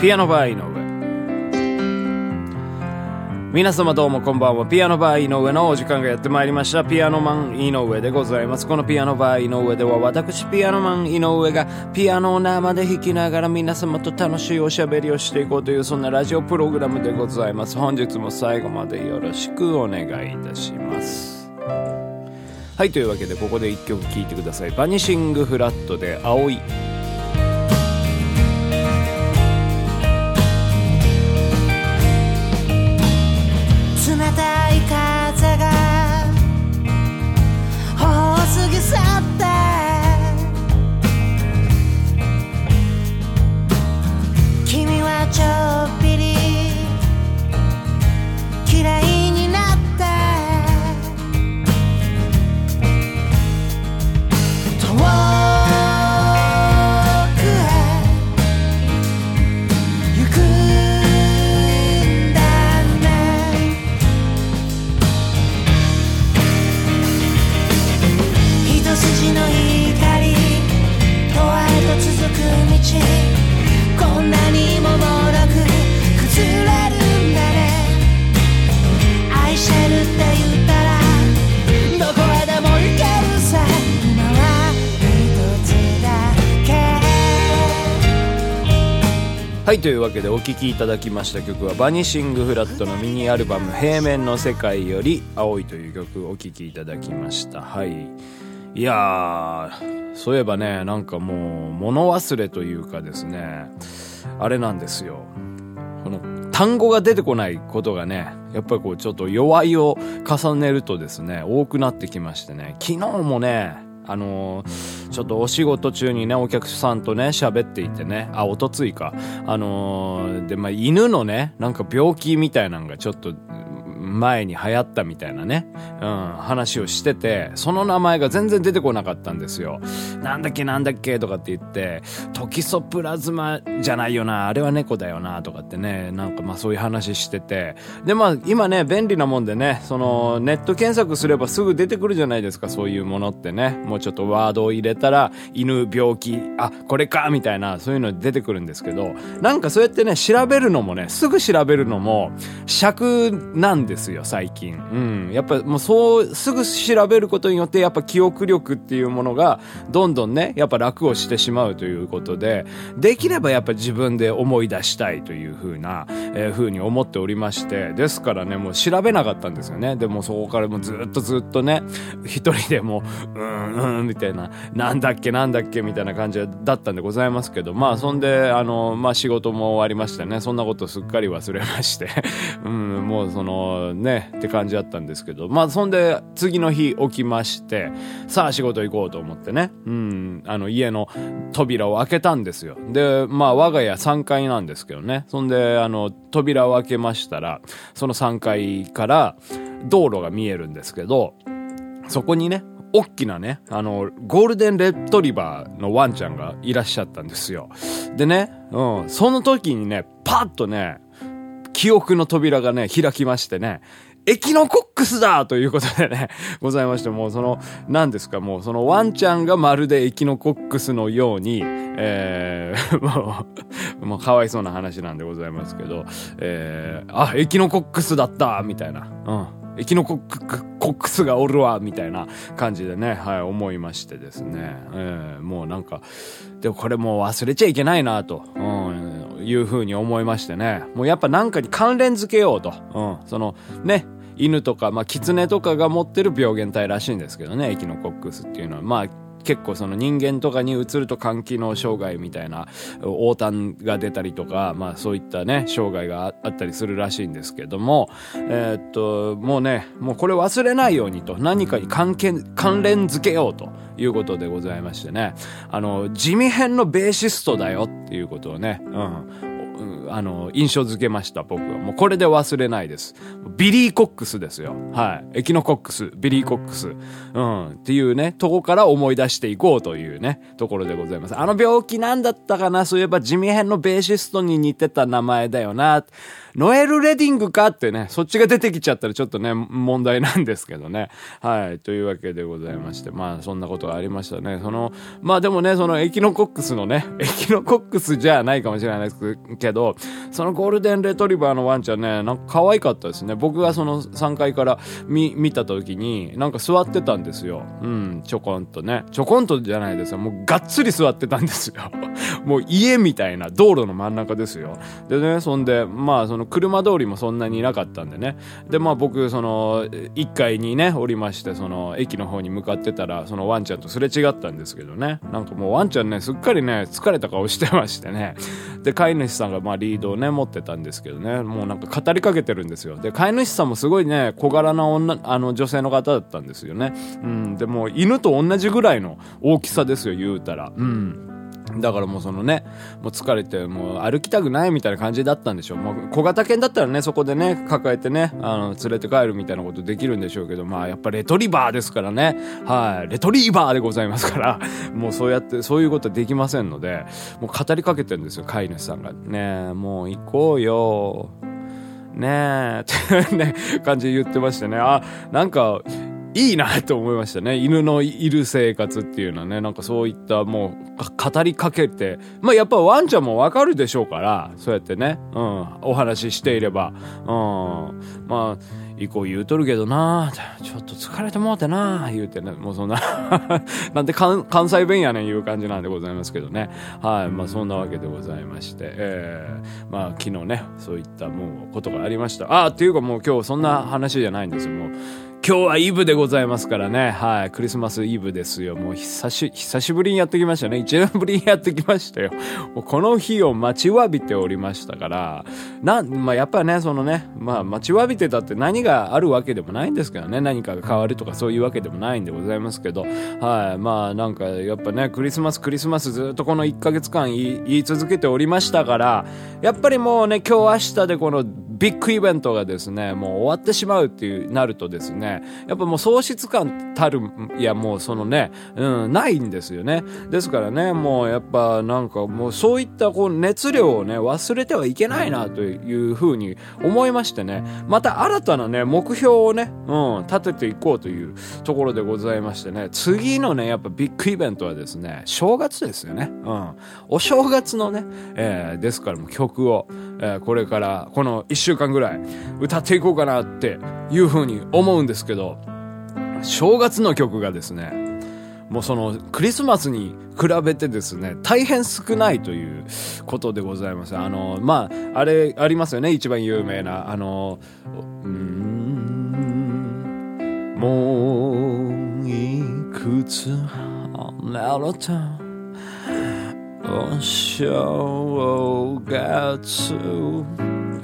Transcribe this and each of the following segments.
ピアノバー井上。皆様どうもこんばんは。ピアノバー井上のお時間がやってまいりました。ピアノマン井上でございます。このピアノバー井上では私ピアノマン井上がピアノを生で弾きながら皆様と楽しいおしゃべりをしていこうというそんなラジオプログラムでございます。本日も最後までよろしくお願いいたします。はいというわけでここで1曲聴いてください。バニシングフラットで青い。はいというわけでお聴きいただきました曲はバニシングフラットのミニアルバム「平面の世界」より「青い」という曲をお聴きいただきました。はい。いやーそういえばねなんかもう物忘れというかですねあれなんですよ。この単語が出てこないことがねやっぱりこうちょっと弱いを重ねるとですね多くなってきましてね昨日もねあのーちょっとお仕事中にね、お客さんとね、喋っていてね、あ、おとついか。あのーで、まあ、犬のね、なんか病気みたいなのがちょっと、前に流行ったみたいなね、うん、話をしてて、その名前が全然出てこなかったんですよ。なんだっけなんだっけとかって言って、トキソプラズマじゃないよな、あれは猫だよな、とかってね、なんかまあそういう話してて。で、まあ今ね、便利なもんでね、そのネット検索すればすぐ出てくるじゃないですか、そういうものってね。もうちょっとワードを入れたら、犬、病気、あ、これか、みたいな、そういうの出てくるんですけど、なんかそうやってね、調べるのもね、すぐ調べるのも、尺なんでですよ、最近。うん。やっぱもうそう、すぐ調べることによって、やっぱ記憶力っていうものが、どんどんね、やっぱ楽をしてしまうということで、できればやっぱ自分で思い出したいというふうな、えーふうに思っておりまして、ですからね、もう調べなかったんですよね。でもそこからもうずっとずっとね、一人でもう、うん、うん、みたいな、なんだっけなんだっけみたいな感じだったんでございますけど、まあそんで、あの、まあ仕事も終わりましてね、そんなことすっかり忘れまして、うん、もうそのね、って感じだったんですけど、まあそんで次の日起きまして、さあ仕事行こうと思ってね、うん、あの家の扉を開けたんですよ。で、まあ我が家3階なんですけどね、そんであの扉を開けましたら、その3階から道路が見えるんですけど、そこにね、大きなね、あの、ゴールデンレトリバーのワンちゃんがいらっしゃったんですよ。でね、うん、その時にね、パッとね、記憶の扉がね、開きましてね、エキノコックスだということでね、ございまして、もうその、何ですか、もうそのワンちゃんがまるでエキノコックスのように、えー、もう、もうかわいそうな話なんでございますけど、えー、あ、エキノコックスだったみたいな。うん。エキノコックコックスがおるわみたいな感じでね、はい、思いましてですね。えーもうなんか、でもこれもう忘れちゃいけないなと、うん、いうふうに思いましてね。もうやっぱなんかに関連付けようと。うん、その、ね、犬とか、まあ、狐とかが持ってる病原体らしいんですけどね、エキノコックスっていうのは。まあ、結構その人間とかにうつると肝機能障害みたいな横端が出たりとか、まあそういったね、障害があったりするらしいんですけども、えーっと、もうね、もうこれ忘れないようにと、何かに関係、関連付けようということでございましてね、あの、ジミヘンのベーシストだよっていうことをね、うん。あの、印象付けました、僕は。もうこれで忘れないです。ビリー・コックスですよ。はい。エキノコックス、ビリー・コックス。うん。っていうね、とこから思い出していこうというね、ところでございます。あの病気なんだったかな？そういえばジミヘンのベーシストに似てた名前だよな。ノエル・レディングか？ってね、そっちが出てきちゃったらちょっとね、問題なんですけどね。はい。というわけでございまして、まあそんなことがありましたね。その、まあでもね、そのエキノコックスのね、エキノコックスじゃないかもしれないですけど、そのゴールデンレトリバーのワンちゃんね、なんか可愛かったですね。僕がその3階から見、見た時に、なんか座ってたんですよ。うん、ちょこんとね。ちょこんとじゃないですよ。もうがっつり座ってたんですよ。もう家みたいな道路の真ん中ですよ。でね、そんで、まあその車通りもそんなにいなかったんでね。で、まあ僕、その、1階にね、降りまして、その、駅の方に向かってたら、そのワンちゃんとすれ違ったんですけどね。なんかもうワンちゃんね、すっかりね、疲れた顔してましてね。で、飼い主さんがまあリードをね、持ってたんですけどね、もうなんか語りかけてるんですよ。で、飼い主さんもすごいね、小柄な女、あの女性の方だったんですよね。うん、でも犬と同じぐらいの大きさですよ、言うたら。うん。だからもうそのね、もう疲れて、もう歩きたくないみたいな感じだったんでしょう。もう小型犬だったらね、そこでね、抱えてね、あの、連れて帰るみたいなことできるんでしょうけど、まあやっぱレトリバーですからね。はい。レトリーバーでございますから、もうそうやって、そういうことできませんので、もう語りかけてるんですよ、飼い主さんが。ねえ、もう行こうよ。ねえ、ってね、感じで言ってましたね。あ、なんか、いいなと思いましたね。犬のいる生活っていうのはね、なんかそういったもう語りかけて、まあやっぱワンちゃんもわかるでしょうから、そうやってね、うん、お話ししていれば、うん、まあ、行こう言うとるけどな。ちょっと疲れてもうてな。言うてね、もうそんな なんで関関西弁やねんいう感じなんでございますけどね。はい、まあそんなわけでございまして、えー、まあ昨日ね、そういったもうことがありました。ああ、っていうかもう今日そんな話じゃないんですよ、もう。今日はイブでございますからね。はい。クリスマスイブですよ。もう久し、久しぶりにやってきましたね。一年ぶりにやってきましたよ。もうこの日を待ちわびておりましたから。な、まあやっぱね、そのね、まあ待ちわびてたって何があるわけでもないんですけどね。何かが変わるとかそういうわけでもないんでございますけど。はい。まあなんかやっぱね、クリスマスクリスマスずっとこの1ヶ月間言い言い続けておりましたから、やっぱりもうね、今日明日でこのビッグイベントがですね、もう終わってしまうっていう、なるとですね、ねやっぱもう喪失感たる、いやもうそのね、うん、ないんですよね。ですからね、もうやっぱなんかもうそういったこう熱量をね、忘れてはいけないなというふうに思いましてね、また新たなね、目標をね、うん、立てていこうというところでございましてね、次のね、やっぱビッグイベントはですね、正月ですよね。うん。お正月のね、えー、ですからもう曲を、え、これからこの1週間ぐらい歌っていこうかなっていうふうに思うんですけど、正月の曲がですね、もうそのクリスマスに比べてですね、大変少ないということでございます。あの、まあ、あれ、ありますよね、一番有名な、あの、もういくつ離れたお正月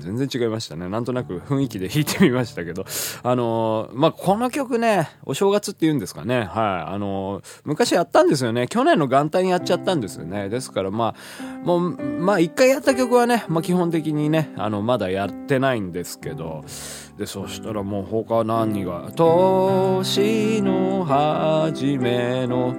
全然違いましたね。なんとなく雰囲気で弾いてみましたけど。あのーまあ、この曲ね、お正月って言うんですかね。はい。あのー昔やったんですよね。去年の元旦やっちゃったんですよね。ですからまあ、もう、まあ、一回やった曲はね、まあ、基本的にね、あの、まだやってないんですけど、で、そしたらもう他何が、年の初めの、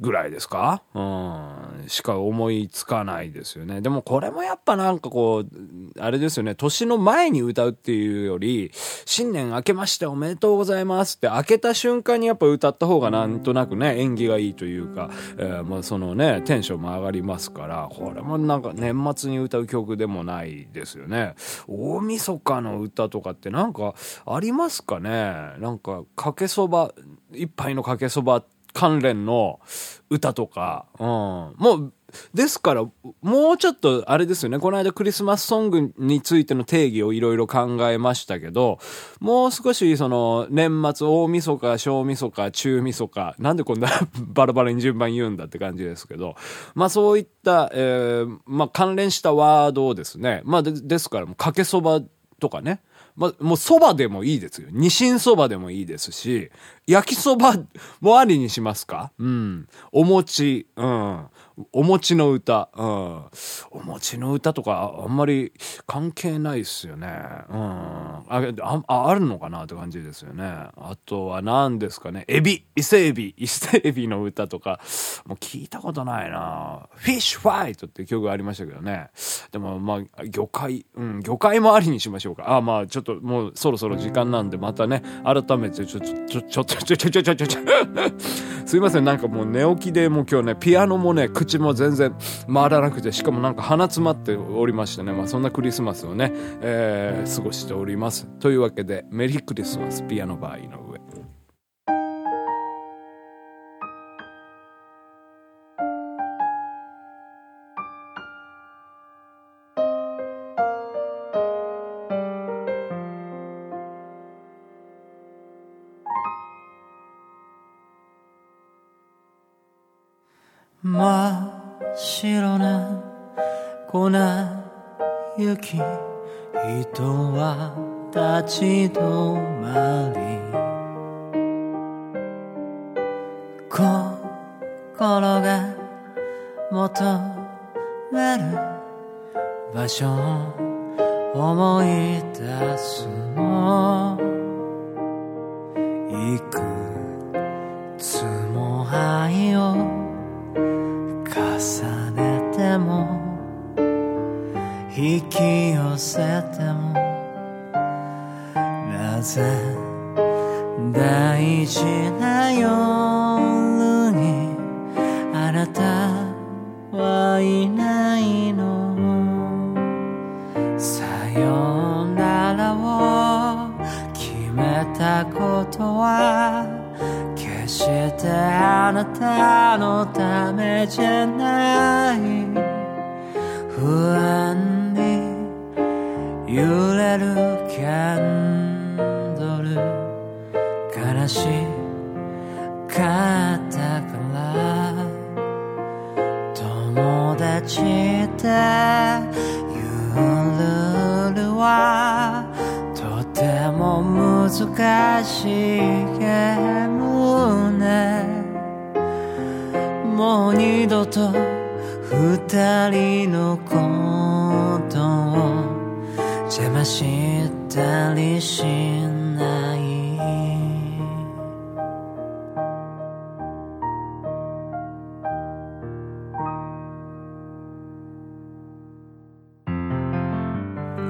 ぐらいですか？うん。しか思いつかないですよね。でもこれもやっぱなんかこう、あれですよね、年の前に歌うっていうより、新年明けましておめでとうございますって明けた瞬間にやっぱ歌った方がなんとなくね、縁起がいいというか、えーまあそのね、テンションも上がりますから、これもなんか年末に歌う曲でもないですよね。大晦日の歌とかってなんかありますかね？なんか、かけそば、一杯のかけそば関連の歌とか、うん。もう、ですから、もうちょっと、あれですよね。この間クリスマスソングについての定義をいろいろ考えましたけど、もう少し、その、年末、大晦日、小晦日、中晦日、なんでこんなバラバラに順番言うんだって感じですけど、まあそういった、えー、まあ関連したワードをですね、まあでですから、かけそばとかね、ま、もうそばでもいいですよ。ニシン蕎麦でもいいですし、焼きそばもありにしますか？うん。お餅、うん。お餅の歌。うん。お餅の歌とかあんまり関係ないっすよね。うん。あ、ああるのかなって感じですよね。あとは何ですかね。エビ、伊勢エビ、伊勢エビの歌とか、もう聞いたことないなフィッシュファイトって曲がありましたけどね。でもまあ、魚介、うん、魚介もありにしましょうか。あ、まあちょっともうそろそろ時間なんでまたね、改めてちょ、ちょ、ちょ、ちょ、ちょ、ちょ、ちょ、ちょ、ちょ、ちょ、ちょ、すいません、なんかもう寝起きでもう今日ね、ピアノもね、口も全然回らなくて、しかもなんか鼻詰まっておりましてね、まあそんなクリスマスをね、えー、過ごしております。というわけで、メリークリスマス、ピアノバー井上。真っ白な粉雪人は立ち止まり。心が求める場所を思い出すの。いくせてもなぜ大事な夜にあなたはいないの？さよならを決めたことは決してあなたのためじゃない。度と二人のことを邪魔したりしない。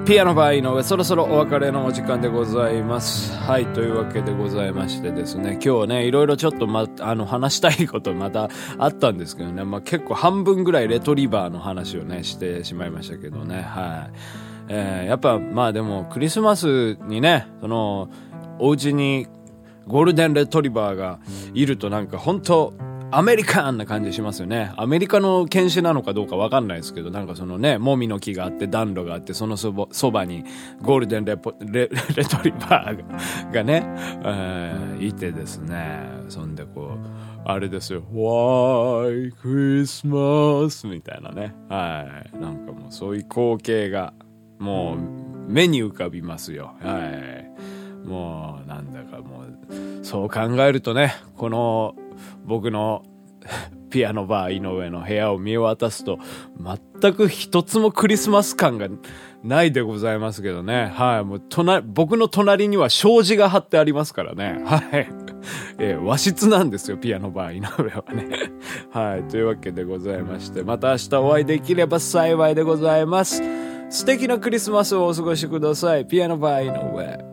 ピアノバー井上、そろそろお別れのお時間でございます。はい、というわけでございましてですね、今日ね、いろいろちょっとま、あの、話したいことまたあったんですけどね、まあ、結構半分ぐらいレトリバーの話をね、してしまいましたけどね、はい。えーやっぱ、まあでも、クリスマスにね、その、お家にゴールデンレトリバーがいるとなんか本当アメリカンな感じしますよね。アメリカの犬種なのかどうかわかんないですけど、なんかそのね、もみの木があって暖炉があって、そのそばそばにゴールデンレポレレトリバーがね、えーいてですね、そんでこう、あれですよ、Why Christmas? みたいなね。はい。なんかもうそういう光景が、もう目に浮かびますよ。はい。もうなんだかもう、そう考えるとね、この僕の ピアノバー井上の部屋を見渡すと、全く一つもクリスマス感がないでございますけどね。はい。もう隣、僕の隣には障子が貼ってありますからね。はい。えー和室なんですよ、ピアノバー井上はね。はい。というわけでございまして、また明日お会いできれば幸いでございます。素敵なクリスマスをお過ごしください。ピアノバー井上。